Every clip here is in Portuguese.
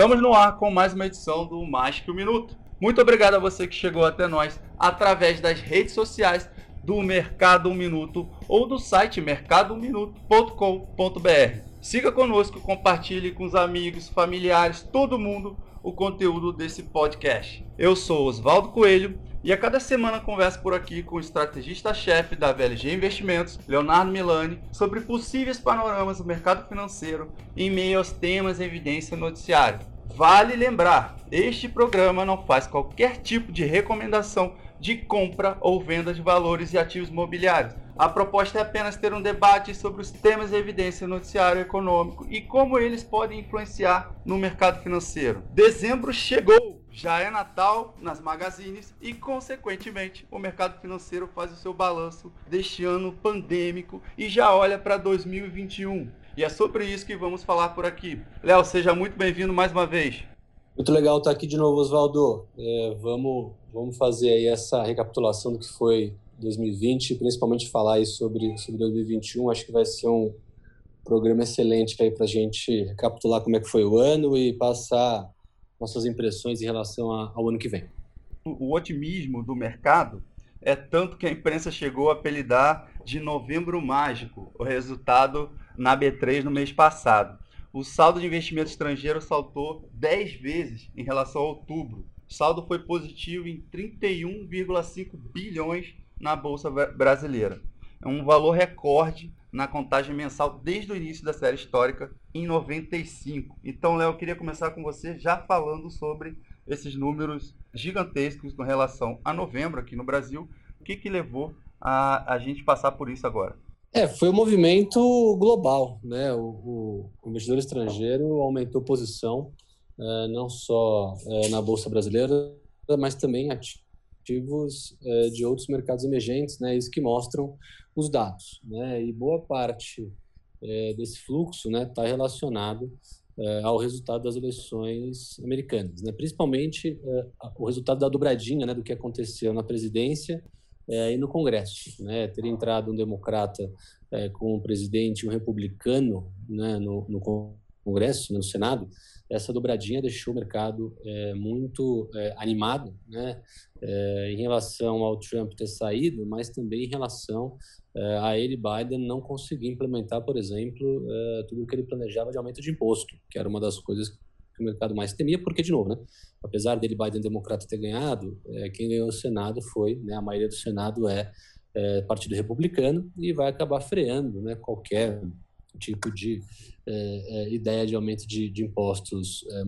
Estamos no ar com mais uma edição do Mais que um Minuto. Muito obrigado a você que chegou até nós através das redes sociais do Mercado um Minuto ou do site mercadominuto.com.br. Siga conosco, compartilhe com os amigos, familiares, todo mundo o conteúdo desse podcast. Eu sou Oswaldo Coelho e a cada semana converso por aqui com o estrategista-chefe da VLG Investimentos, Leonardo Milani, sobre possíveis panoramas do mercado financeiro em meio aos temas em evidência no noticiário. Vale lembrar, este programa não faz qualquer tipo de recomendação de compra ou venda de valores e ativos imobiliários. A proposta é apenas ter um debate sobre os temas em evidência no noticiário econômico e como eles podem influenciar no mercado financeiro. Dezembro chegou! Já é Natal nas magazines e, consequentemente, o mercado financeiro faz o seu balanço deste ano pandêmico e já olha para 2021. E é sobre isso que vamos falar por aqui. Léo, seja muito bem-vindo mais uma vez. Muito legal estar aqui de novo, Oswaldo. É, vamos, vamos fazer aí essa recapitulação do que foi 2020, principalmente falar aí sobre, sobre 2021. Acho que vai ser um programa excelente aí para a gente recapitular como é que foi o ano e passar nossas impressões em relação ao ano que vem. O otimismo do mercado é tanto que a imprensa chegou a apelidar de novembro mágico, o resultado na B3 no mês passado. O saldo de investimento estrangeiro saltou 10 vezes em relação a outubro. O saldo foi positivo em 31,5 bilhões na Bolsa Brasileira. É um valor recorde na contagem mensal desde o início da série histórica em 95. Então, Léo, eu queria começar com você já falando sobre esses números gigantescos com relação a novembro aqui no Brasil. O que, que levou a, a gente passar por isso agora? É, foi um movimento global, né? O, o investidor estrangeiro aumentou posição é, não só é, na bolsa brasileira, mas também ativos é, de outros mercados emergentes, né? Isso que mostram os dados, né? E boa parte é, desse fluxo, né, está relacionado é, ao resultado das eleições americanas, né? Principalmente o resultado da dobradinha, né, do que aconteceu na presidência é, e no Congresso, né? Ter entrado um democrata é, com um presidente, um republicano, né, no, no Congresso, né, no Senado, essa dobradinha deixou o mercado é, muito é, animado, né, é, em relação ao Trump ter saído, mas também em relação é, a ele, Biden, não conseguir implementar, por exemplo, é, tudo o que ele planejava de aumento de imposto, que era uma das coisas que o mercado mais temia, porque, de novo, né, apesar dele, Biden, democrata, ter ganhado, é, quem ganhou o Senado foi, né, a maioria do Senado é, Partido Republicano e vai acabar freando né, qualquer tipo de é, é, ideia de aumento de, de impostos é,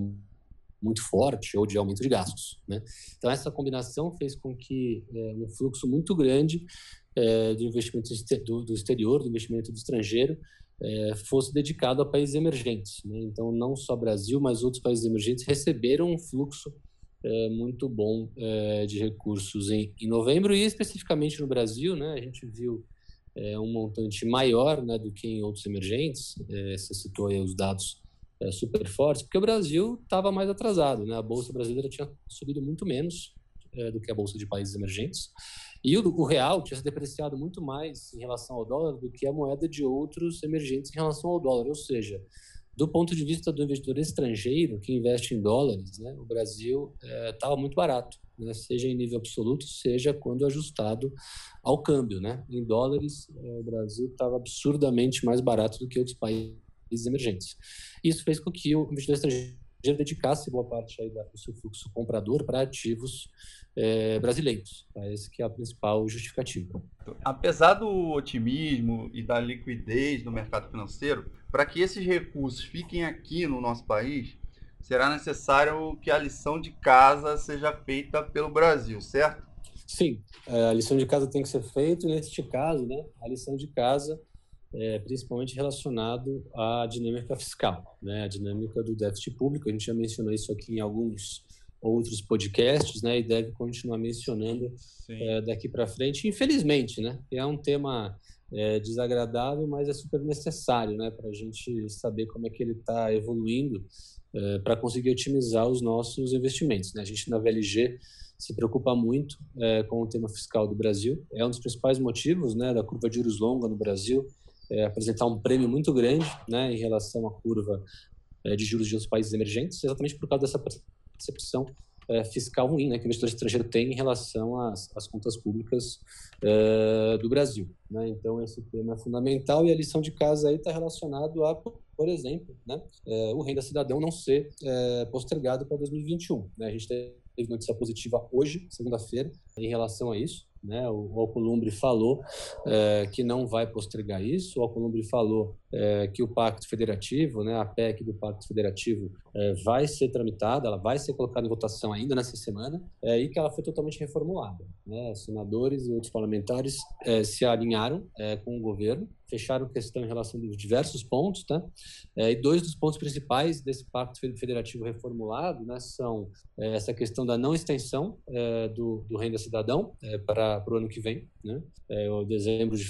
muito forte ou de aumento de gastos. Né? Então, essa combinação fez com que é, um fluxo muito grande é, do investimento do, do, exterior, do investimento do estrangeiro, é, fosse dedicado a países emergentes. Né? Então, não só Brasil, mas outros países emergentes receberam um fluxo muito bom de recursos em, em novembro e especificamente no Brasil, né? A gente viu é, um montante maior né, do que em outros emergentes. É, você citou aí os dados é, super fortes, porque o Brasil estava mais atrasado. Né? A Bolsa Brasileira tinha subido muito menos é, do que a Bolsa de países emergentes. E o, o, real tinha se depreciado muito mais em relação ao dólar do que a moeda de outros emergentes em relação ao dólar. Ou seja, do ponto de vista do investidor estrangeiro que investe em dólares, né, o Brasil estava é, muito barato né, seja em nível absoluto, seja quando ajustado ao câmbio. Né? Em dólares, eh, o Brasil estava absurdamente mais barato do que outros países emergentes. Isso fez com que o investidor estrangeiro dedicasse boa parte aí do seu fluxo comprador para ativos é, brasileiros. Tá? Esse que é a principal justificativa. Apesar do otimismo e da liquidez no mercado financeiro, para que esses recursos fiquem aqui no nosso país, será necessário que a lição de casa seja feita pelo Brasil, certo? Sim, é, a lição de casa tem que ser feita, neste caso, né, a lição de casa é principalmente relacionado à dinâmica fiscal, né, a dinâmica do déficit público. A gente já mencionou isso aqui em alguns outros podcasts, né, e deve continuar mencionando é, daqui para frente. Infelizmente, né, é um tema é, desagradável, mas é super necessário, né, para a gente saber como é que ele está evoluindo é, para conseguir otimizar os nossos investimentos. Né? A gente na VLG se preocupa muito é, com o tema fiscal do Brasil. É um dos principais motivos né, da curva de juros longa no Brasil é, apresentar um prêmio muito grande né, em relação à curva é, de juros de outros países emergentes, exatamente por causa dessa percepção é, fiscal ruim né, que o investidor estrangeiro tem em relação às, às contas públicas é, do Brasil. Né? Então, esse tema é fundamental e a lição de casa aí está relacionado a, por exemplo, né, é, o renda cidadão não ser é, postergado para 2021. Né? A gente teve notícia positiva hoje, segunda-feira, em relação a isso. Né? O Alcolumbre falou é, que não vai postergar isso, o Alcolumbre falou é, que o Pacto Federativo, né, a PEC do Pacto Federativo, é, vai ser tramitada, ela vai ser colocada em votação ainda nessa semana é, e que ela foi totalmente reformulada. Né? Senadores e outros parlamentares é, se alinharam é, com o governo, fecharam questão em relação a diversos pontos, tá? e dois dos pontos principais desse Pacto Federativo reformulado né, são essa questão da não extensão do, do renda cidadão para para o ano que vem, né? É, o dezembro de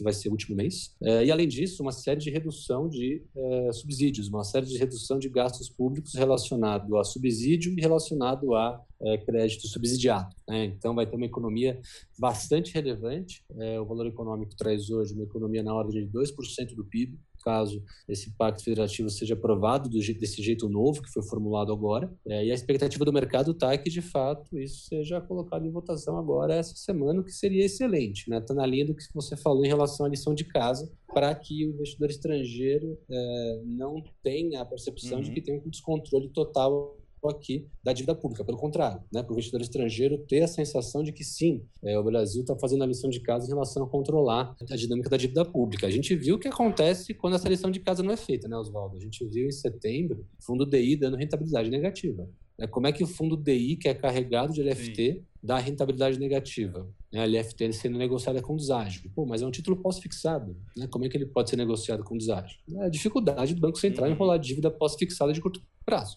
vai ser o último mês. É, e, além disso, uma série de redução de é, subsídios, uma série de redução de gastos públicos relacionado a subsídio e relacionado a é, crédito subsidiado. Né? Então, vai ter uma economia bastante relevante. O valor econômico traz hoje uma economia na ordem de 2% do PIB, caso esse pacto federativo seja aprovado jeito, desse jeito novo que foi formulado agora. É, e a expectativa do mercado está que, de fato, isso seja colocado em votação agora essa semana, o que seria excelente. Está né? Tá na linha do que você falou em relação à lição de casa, para que o investidor estrangeiro é, não tenha a percepção uhum. de que tem um descontrole total aqui da dívida pública. Pelo contrário, né, para o investidor estrangeiro ter a sensação de que sim, é, o Brasil está fazendo a lição de casa em relação a controlar a dinâmica da dívida pública. A gente viu o que acontece quando essa lição de casa não é feita, né, Oswaldo? A gente viu em setembro o fundo DI dando rentabilidade negativa. É, como é que o fundo DI, que é carregado de LFT, sim. dá rentabilidade negativa? Né, a LFT sendo negociada com deságio. Pô, mas é um título pós-fixado. Né? Como é que ele pode ser negociado com deságio? É a dificuldade do Banco Central uhum. enrolar dívida pós-fixada de curto prazo.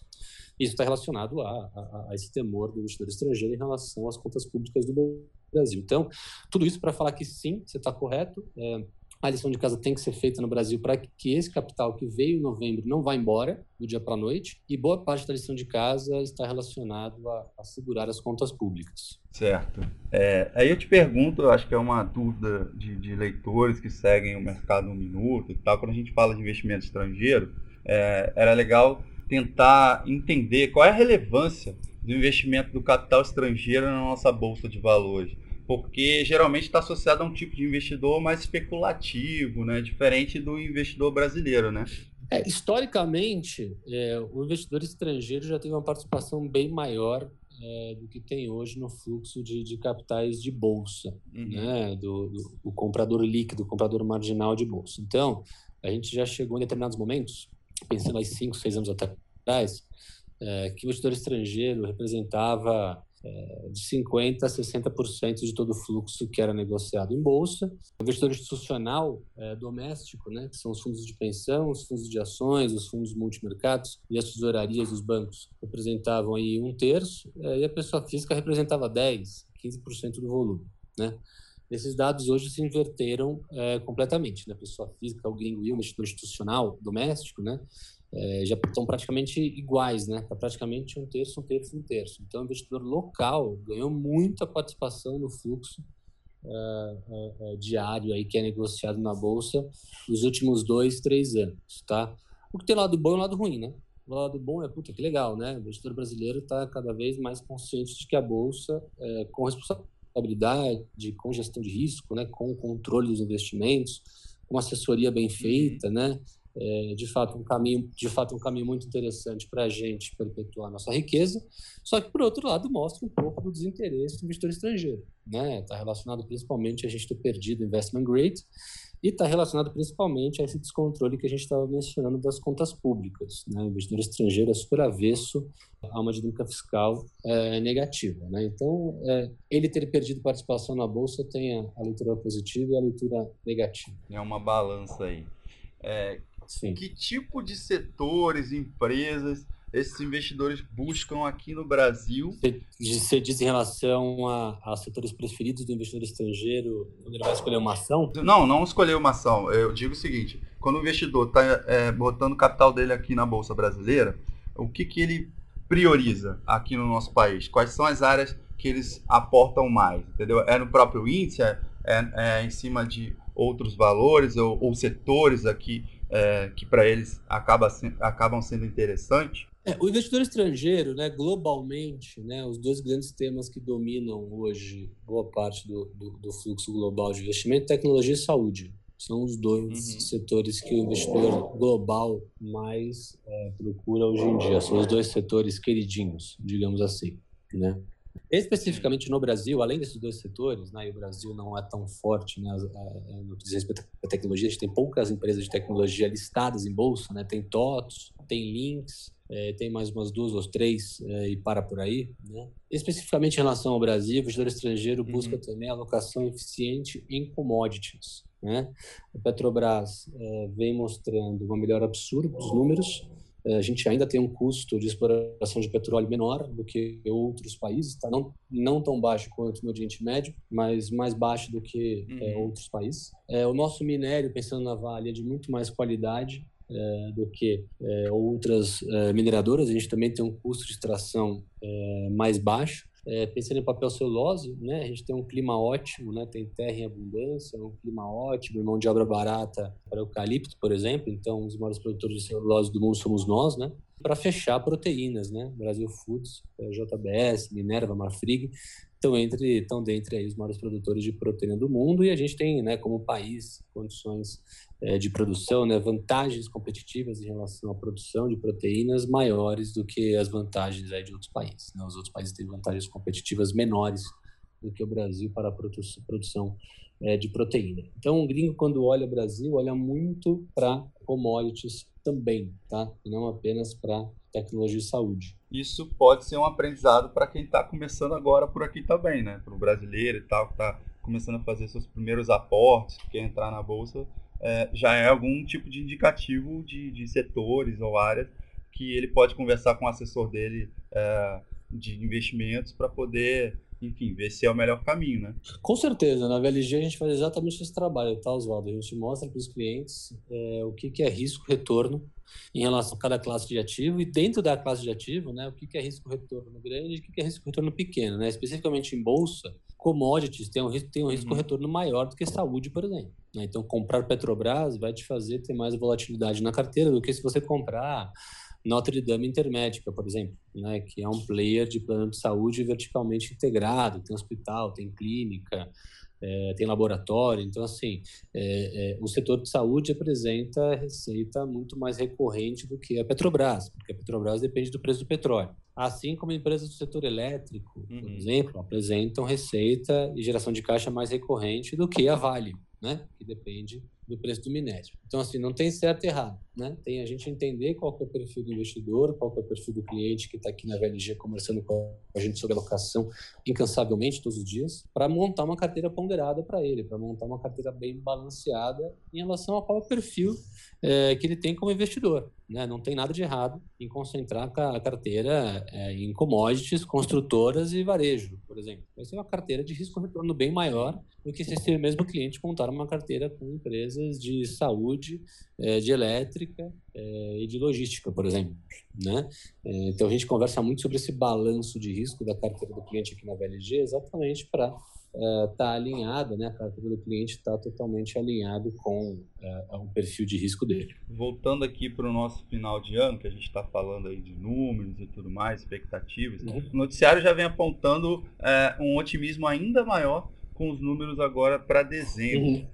Isso está relacionado a, a, a, esse temor do investidor estrangeiro em relação às contas públicas do Brasil. Então, tudo isso para falar que sim, você está correto. É, a lição de casa tem que ser feita no Brasil para que esse capital que veio em novembro não vá embora do dia para a noite. E boa parte da lição de casa está relacionado a, a segurar as contas públicas. Certo. É, aí eu te pergunto, eu acho que é uma dúvida de, de leitores que seguem o mercado um minuto e tal. Quando a gente fala de investimento estrangeiro, é, era legal tentar entender qual é a relevância do investimento do capital estrangeiro na nossa bolsa de valores. Porque geralmente está associado a um tipo de investidor mais especulativo, né? diferente do investidor brasileiro. Né? É, historicamente, é, o investidor estrangeiro já teve uma participação bem maior é, do que tem hoje no fluxo de, de capitais de bolsa, uhum. né? do, do, do comprador líquido, do comprador marginal de bolsa. Então, a gente já chegou em determinados momentos pensando há cinco, seis anos atrás, é, que o investidor estrangeiro representava é, de 50% a 60% de todo o fluxo que era negociado em bolsa. O investidor institucional é, doméstico, né, que são os fundos de pensão, os fundos de ações, os fundos multimercados e as tesourarias dos bancos, representavam aí um terço, é, e a pessoa física representava 10%, 15% do volume. Né? Esses dados hoje se inverteram é, completamente. Né? Pessoa física, o gringo e o institucional doméstico, né? É, já estão praticamente iguais, né? Está praticamente um terço, um terço, um terço. Então, o investidor local ganhou muita participação no fluxo é, é, é, diário aí que é negociado na bolsa nos últimos dois, três anos, tá? O que tem lado bom e lado ruim, né? O lado bom é, puta, que legal, né? O investidor brasileiro está cada vez mais consciente de que a bolsa, é, com responsabilidade rentabilidade, com gestão de risco, né, com controle dos investimentos, com assessoria bem feita, né, é, de fato um caminho, de fato um caminho muito interessante para a gente perpetuar a nossa riqueza. Só que por outro lado mostra um pouco do desinteresse do investidor estrangeiro, né? Está relacionado principalmente a gente ter perdido o investment grade e está relacionado principalmente a esse descontrole que a gente estava mencionando das contas públicas. Né? O investidor estrangeiro é super avesso a uma dinâmica fiscal é, negativa. Né? Então, é, ele ter perdido participação na Bolsa tem a, leitura positiva e a leitura negativa. É uma balança aí. É, que tipo de setores, empresas esses investidores buscam aqui no Brasil. Você diz em relação a, a, setores preferidos do investidor estrangeiro, quando ele vai escolher uma ação? Não, não escolher uma ação. Eu digo o seguinte: quando o investidor está é, botando o capital dele aqui na Bolsa Brasileira, o que, que ele prioriza aqui no nosso país? Quais são as áreas que eles aportam mais? Entendeu? É no próprio índice? É, é, é em cima de outros valores ou, ou setores aqui é, que para eles acaba, acabam sendo interessantes? É, o investidor estrangeiro, né, globalmente, né, os dois grandes temas que dominam hoje boa parte do, do, do fluxo global de investimento, tecnologia e saúde. São os dois uhum. setores que o investidor global mais é, procura hoje em dia. São os dois setores queridinhos, digamos assim, né? Especificamente no Brasil, além desses dois setores, né, e o Brasil não é tão forte né, no que diz respeito à tecnologia, a gente tem poucas empresas de tecnologia listadas em bolsa, né, tem TOTOS, tem Links, é, tem mais umas duas ou três é, e para por aí. Né? Especificamente em relação ao Brasil, o investidor estrangeiro uhum. busca também alocação eficiente em commodities. Né? A Petrobras é, vem mostrando uma melhora absurda dos números, a gente ainda tem um custo de exploração de petróleo menor do que outros países, tá? não, não tão baixo quanto no Oriente Médio, mas mais baixo do que é, uhum. é, outros países. É, o nosso minério, pensando na Vale, é de muito mais qualidade é, do que é, outras mineradoras. A gente também tem um custo de extração mais baixo. É, pensando em papel celulose, né, a gente tem um clima ótimo, né, tem terra em abundância, um clima ótimo, mão de obra barata para eucalipto, por exemplo. Então, os maiores produtores de celulose do mundo somos nós, né? Para fechar proteínas, né? Brasil Foods, é, JBS, Minerva, Marfrig, estão entre estão dentre aí os maiores produtores de proteína do mundo e a gente tem, né, como país, condições é, de produção, né, vantagens competitivas em relação à produção de proteínas maiores do que as vantagens aí de outros países. Né? Os outros países têm vantagens competitivas menores do que o Brasil para a produção é, de proteína. Então, o gringo, quando olha o Brasil, olha muito para commodities também, tá? Não apenas para tecnologia e saúde. Isso pode ser um aprendizado para quem está começando agora por aqui também, né? Para o brasileiro e tal, que está começando a fazer seus primeiros aportes, que quer entrar na bolsa, é, já é algum tipo de indicativo de, de, setores ou áreas que ele pode conversar com o assessor dele é, de investimentos para poder, enfim, ver se é o melhor caminho, né? Com certeza. Na VLG a gente faz exatamente esse trabalho, tá, Oswaldo? A gente mostra para os clientes é, o que, que é risco-retorno em relação a cada classe de ativo e dentro da classe de ativo, né, o que, que é risco-retorno grande e o que, que é risco-retorno pequeno, né? Especificamente em bolsa, commodities tem um, tem um risco-retorno uhum. maior do que saúde, por exemplo. Né? Então, comprar Petrobras vai te fazer ter mais volatilidade na carteira do que se você comprar Notre Dame Intermédica, por exemplo, né? que é um player de plano de saúde verticalmente integrado, tem hospital, tem clínica, é, tem laboratório. Então, assim, é, é, o setor de saúde apresenta receita muito mais recorrente do que a Petrobras, porque a Petrobras depende do preço do petróleo. Assim como empresas do setor elétrico, por uhum. exemplo, apresentam receita e geração de caixa mais recorrente do que a Vale, né? que depende do preço do minério. Então, assim, não tem certo e errado, né? Tem a gente entender qual é o perfil do investidor, qual é o perfil do cliente que está aqui na VLG conversando com a gente sobre alocação incansavelmente todos os dias, para montar uma carteira ponderada para ele, para montar uma carteira bem balanceada em relação a qual é o perfil é, que ele tem como investidor. Né? Não tem nada de errado em concentrar a carteira é, em commodities, construtoras e varejo, por exemplo. Vai ser uma carteira de risco-retorno bem maior do que se esse mesmo cliente montar uma carteira com empresas de saúde, é, de elétrica é, e de logística, por exemplo. Né? É, então a gente conversa muito sobre esse balanço de risco da carteira do cliente aqui na VLG, exatamente para é, uh, alinhada, né? A carteira do cliente está totalmente alinhado com o perfil de risco dele. Voltando aqui para o nosso final de ano, que a gente está falando aí de números e tudo mais, expectativas, uhum. o noticiário já vem apontando uh, um otimismo ainda maior com os números agora para dezembro. Uhum.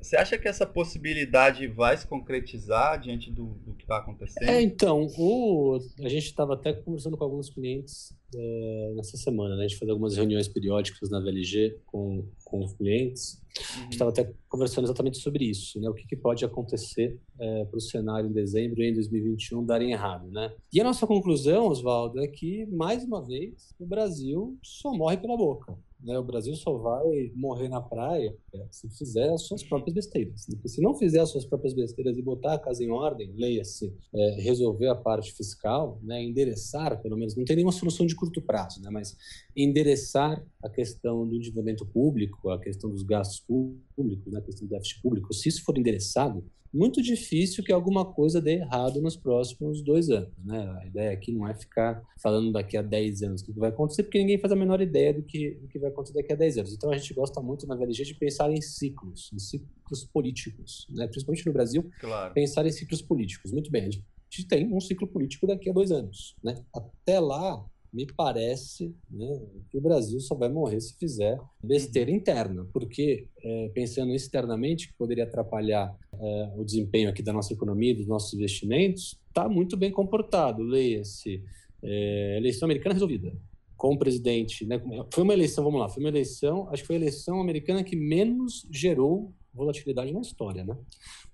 Você acha que essa possibilidade vai se concretizar diante do, do que está acontecendo? É, então, o, a gente estava até conversando com alguns clientes é, nessa semana, né? A gente faz algumas reuniões periódicas na VLG com, com os clientes. Uhum. A gente estava até conversando exatamente sobre isso, né? O que, que pode acontecer é, para o cenário em dezembro e em 2021 darem errado, né? E a nossa conclusão, Oswaldo, é que, mais uma vez, o Brasil só morre pela boca. Né? O Brasil só vai morrer na praia se fizer as suas próprias besteiras. Porque se não fizer as suas próprias besteiras e botar a casa em ordem, leia-se, é, resolver a parte fiscal, né? endereçar, pelo menos, não tem nenhuma solução de curto prazo, né? mas endereçar a questão do endividamento público, a questão dos gastos públicos, né? a questão do déficit público, se isso for endereçado, muito difícil que alguma coisa dê errado nos próximos dois anos. Né? A ideia aqui não é ficar falando daqui a 10 anos o que vai acontecer, porque ninguém faz a menor ideia do que, do que vai acontecer daqui a 10 anos. Então a gente gosta muito na VLG de pensar em ciclos, em ciclos políticos, né? principalmente no Brasil, claro. pensar em ciclos políticos. Muito bem, a gente tem um ciclo político daqui a dois anos. Né? Até lá, me parece né, que o Brasil só vai morrer se fizer besteira interna, porque é, pensando externamente, que poderia atrapalhar é, o desempenho aqui da nossa economia, dos nossos investimentos, está muito bem comportado. Leia-se, é, eleição americana resolvida, com o presidente. Né, foi uma eleição, vamos lá, foi uma eleição, acho que foi a eleição americana que menos gerou volatilidade na história, né?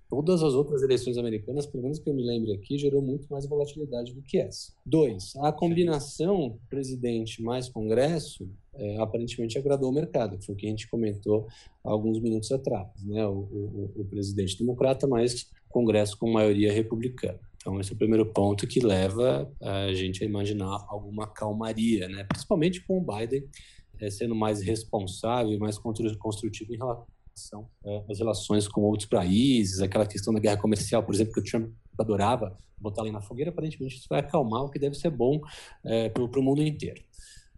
Todas as outras eleições americanas, pelo menos que eu me lembre aqui, gerou muito mais volatilidade do que essa. Dois, a combinação presidente mais Congresso é, aparentemente agradou o mercado, que foi o que a gente comentou alguns minutos atrás. Né? O, o, o presidente democrata mais Congresso com maioria republicana. Então, esse é o primeiro ponto que leva a gente a imaginar alguma calmaria, né? principalmente com o Biden é, sendo mais responsável, mais construtivo em relação relação é, às relações com outros países, aquela questão da guerra comercial, por exemplo, que o Trump adorava botar ali na fogueira, aparentemente isso vai acalmar, o que deve ser bom é, para o mundo inteiro.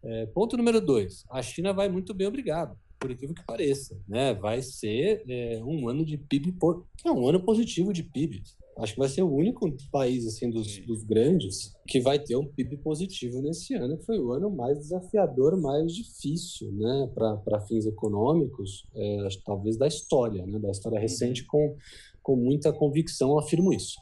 É, ponto número dois, a China vai muito bem, obrigado por incrível que pareça, né? Vai ser é, um ano de PIB, por... é um ano positivo de PIB. Acho que vai ser o único país assim dos, dos, grandes que vai ter um PIB positivo nesse ano. Foi o ano mais desafiador, mais difícil, né, para fins econômicos, é, talvez da história, né, da história recente. Uhum. Com, com muita convicção, afirmo isso.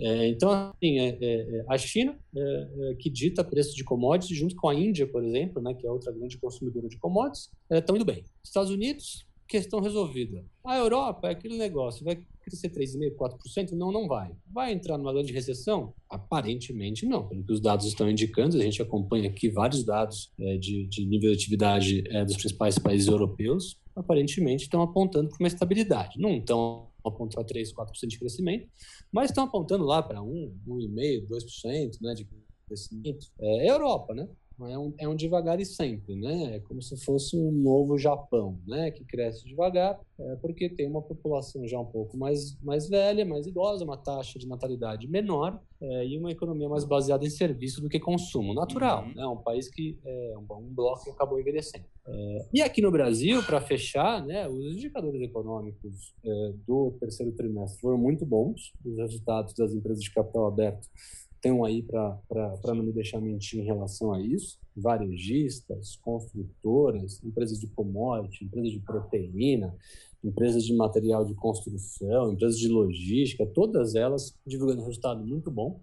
É, então, assim, é, é, é a China, é, que dita preço de commodities, junto com a Índia, por exemplo, né, que é outra grande consumidora de commodities, estão indo bem. Estados Unidos, questão resolvida. A Europa é aquele negócio, vai crescer 3,5%, 4%? Não, não vai. Vai entrar numa grande recessão? Aparentemente não, pelo que os dados estão indicando, a gente acompanha aqui vários dados é, de, de, nível de atividade é, dos principais países europeus, aparentemente estão apontando para uma estabilidade. Não estão apontando para 3, 4% de crescimento, mas estão apontando lá para 1, 1,5%, 2% né, de crescimento. É Europa, né? É um, é um devagar e sempre, né? É como se fosse um novo Japão, né? Que cresce devagar, é, porque tem uma população já um pouco mais, mais velha, mais idosa, uma taxa de natalidade menor é, e uma economia mais baseada em serviço do que consumo natural. Uhum. Né? Um país que é um, um bloco que acabou envelhecendo. É, e aqui no Brasil, para fechar, né? Os indicadores econômicos é, do terceiro trimestre foram muito bons. Os resultados das empresas de capital aberto estão aí para não me deixar mentir em relação a isso, varejistas, construtoras, empresas de commodity, empresas de proteína, empresas de material de construção, empresas de logística, todas elas divulgando resultado muito bom.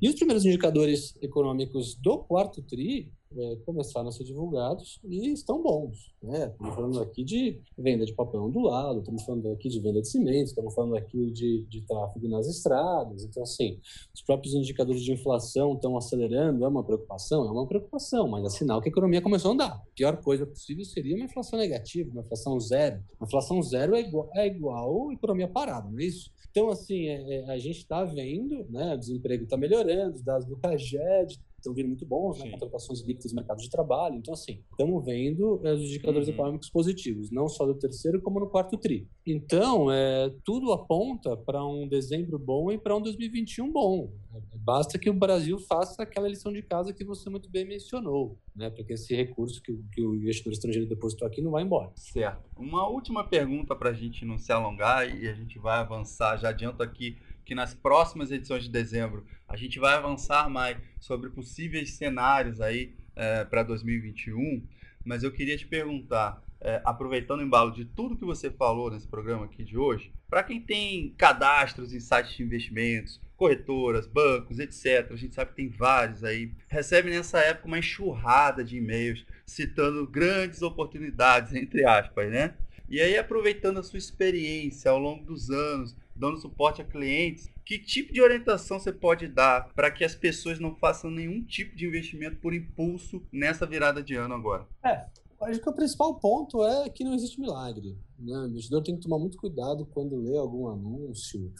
E os primeiros indicadores econômicos do quarto TRI é, começaram a ser divulgados e estão bons. Né? Estamos falando aqui de venda de papel ondulado, estamos falando aqui de venda de cimento, estamos falando aqui de, de tráfego nas estradas. Então, assim, os próprios indicadores de inflação estão acelerando. É uma preocupação? É uma preocupação, mas é sinal que a economia começou a andar. A pior coisa possível seria uma inflação negativa, uma inflação zero. Uma inflação zero é igual, é igual economia parada, não é isso? Então, assim, é, é, a gente está vendo, né, o desemprego está melhorando, os dados do CAGED estão vindo muito bons, né? Contratações líquidas no mercado de trabalho. Então, assim, estamos vendo é, os indicadores uhum. econômicos positivos, não só do terceiro, como no quarto TRI. Então, é, tudo aponta para um dezembro bom e para um 2021 bom. Basta que o Brasil faça aquela lição de casa que você muito bem mencionou, né? Para que esse recurso que, que, o investidor estrangeiro depositou aqui não vá embora. Certo. Uma última pergunta para a gente não se alongar e a gente vai avançar. Já adianto aqui que nas próximas edições de dezembro a gente vai avançar mais sobre possíveis cenários aí é, para 2021. Mas eu queria te perguntar, é, aproveitando o embalo de tudo que você falou nesse programa aqui de hoje, para quem tem cadastros em sites de investimentos, corretoras, bancos, etc., a gente sabe que tem vários aí, recebe nessa época uma enxurrada de e-mails citando grandes oportunidades, entre aspas, né? E aí, aproveitando a sua experiência ao longo dos anos, dando suporte a clientes, que tipo de orientação você pode dar para que as pessoas não façam nenhum tipo de investimento por impulso nessa virada de ano agora? É, acho que o principal ponto é que não existe milagre. Né? O investidor tem que tomar muito cuidado quando lê algum anúncio,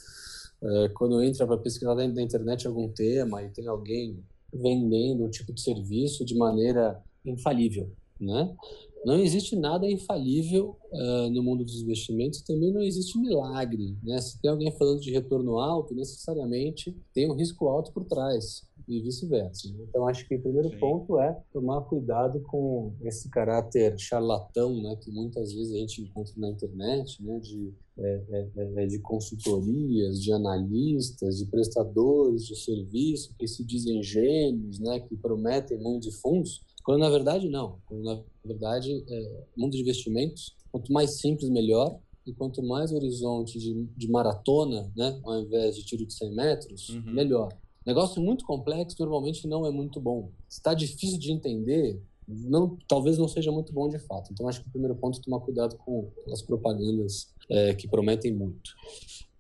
é, quando entra para pesquisar da internet algum tema e tem alguém vendendo um tipo de serviço de maneira infalível. Né? Não existe nada infalível uh, no mundo dos investimentos, também não existe milagre. Né? Se tem alguém falando de retorno alto, necessariamente tem um risco alto por trás e vice-versa. Então, acho que o primeiro Sim. ponto é tomar cuidado com esse caráter charlatão, né, que muitas vezes a gente encontra na internet, né, de, é, é, é de consultorias, de analistas, de prestadores de serviço que se dizem gênios, né, que prometem mundos e fundos, quando na verdade não. Quando na verdade, é, mundo de investimentos, quanto mais simples, melhor. E quanto mais horizonte de, de maratona, né, ao invés de tiro de 100 metros, uhum. melhor. Negócio muito complexo normalmente não é muito bom. Se está difícil de entender, não, talvez não seja muito bom de fato. Então acho que o primeiro ponto é tomar cuidado com as propagandas é, que prometem muito.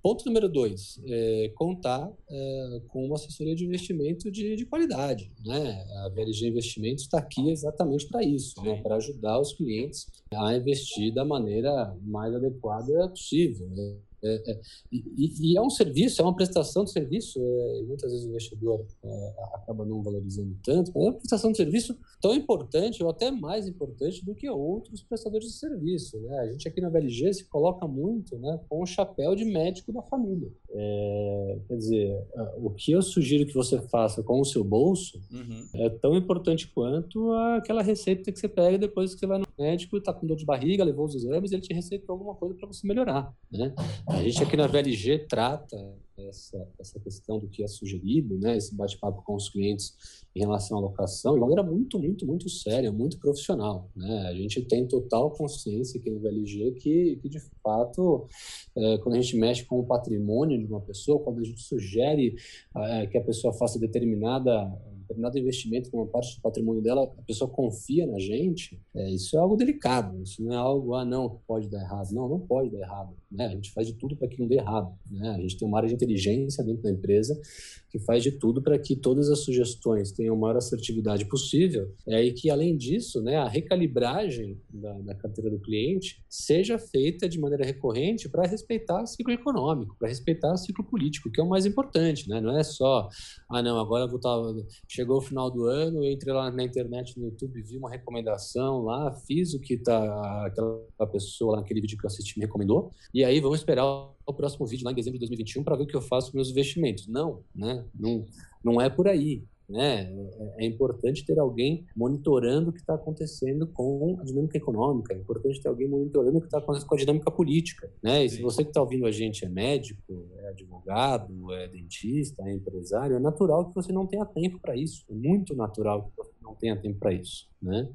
Ponto número dois, é, contar é, com uma assessoria de investimento de, de qualidade. Né? A VLG Investimentos está aqui exatamente para isso, né? para ajudar os clientes a investir da maneira mais adequada possível. Né? É, é, e, e, é um serviço, é uma prestação de serviço, é, e muitas vezes o investidor é, acaba não valorizando tanto, mas é uma prestação de serviço tão importante, ou até mais importante do que outros prestadores de serviço. Né? A gente aqui na VLG se coloca muito né, com o chapéu de médico da família. É, quer dizer, o que eu sugiro que você faça com o seu bolso uhum. é tão importante quanto aquela receita que você pega depois que você vai no médico, está com dor de barriga, levou os exames, ele te receitou alguma coisa para você melhorar. Né? A gente aqui na VLG trata essa, essa questão do que é sugerido, né, esse bate-papo com os clientes em relação à locação, de maneira muito, muito, muito séria, muito profissional. Né? A gente tem total consciência aqui no VLG que, que de fato, é, quando a gente mexe com o patrimônio de uma pessoa, quando a gente sugere é, que a pessoa faça determinada determinado investimento com uma parte do patrimônio dela, a pessoa confia na gente, é, isso é algo delicado. Isso não é algo, ah, não, pode dar errado. Não, não pode dar errado. Né? A gente faz de tudo para que não dê errado. Né? A gente tem uma área de inteligência dentro da empresa que faz de tudo para que todas as sugestões tenham a maior assertividade possível é, e que, além disso, né, a recalibragem da, da carteira do cliente seja feita de maneira recorrente para respeitar o ciclo econômico, para respeitar o ciclo político, que é o mais importante. Né? Não é só, ah, não, agora vou. Tá, chegou o final do ano, eu entrei lá na internet, no YouTube, vi uma recomendação lá, fiz o que tá, aquela pessoa lá naquele vídeo que eu assisti me recomendou, e aí vamos esperar o próximo vídeo lá em dezembro de 2021 para ver o que eu faço com meus investimentos. Não, né? Não, não é por aí. Né? É, é importante ter alguém monitorando o que está acontecendo com a dinâmica econômica, é importante ter alguém monitorando o que está acontecendo com a dinâmica política. Né? E se você que está ouvindo a gente é médico, é advogado, é dentista, é empresário, é natural que você não tenha tempo para isso. É muito natural que você não tenha tempo para isso. Né?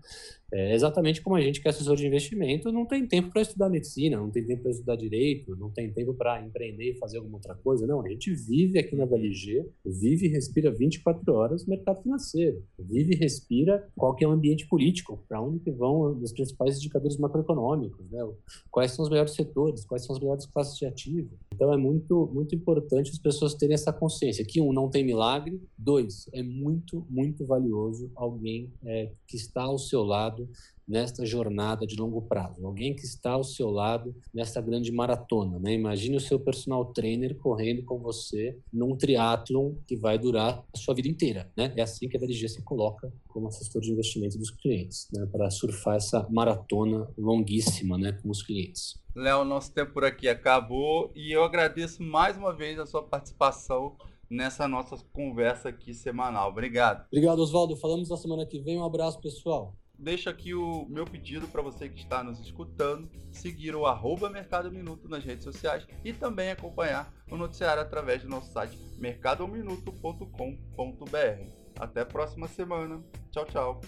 É exatamente como a gente que é assessor de investimento não tem tempo para estudar medicina, não tem tempo para estudar direito, não tem tempo para empreender e fazer alguma outra coisa. Não, a gente vive aqui na VLG, vive e respira 24 horas mercado financeiro, vive e respira qual é o ambiente político, para onde que vão os principais indicadores macroeconômicos, né? quais são os melhores setores, quais são as melhores classes de ativo. Então é muito, muito importante as pessoas terem essa consciência que, um, não tem milagre, dois, é muito, muito valioso alguém é, que está ao seu lado nesta jornada de longo prazo, alguém que está ao seu lado nesta grande maratona. Né? Imagine o seu personal trainer correndo com você num triatlon que vai durar a sua vida inteira. Né? É assim que a VLG se coloca como assessor de investimento dos clientes, né? para surfar essa maratona longuíssima né? com os clientes. Léo, nosso tempo por aqui acabou e eu agradeço mais uma vez a sua participação nessa nossa conversa aqui semanal. Obrigado. Obrigado, Oswaldo. Falamos na semana que vem. Um abraço, pessoal. Deixo aqui o meu pedido para você que está nos escutando, seguir o arroba Mercado Minuto nas redes sociais e também acompanhar o noticiário através do nosso site mercadominuto.com.br. Até a próxima semana. Tchau, tchau.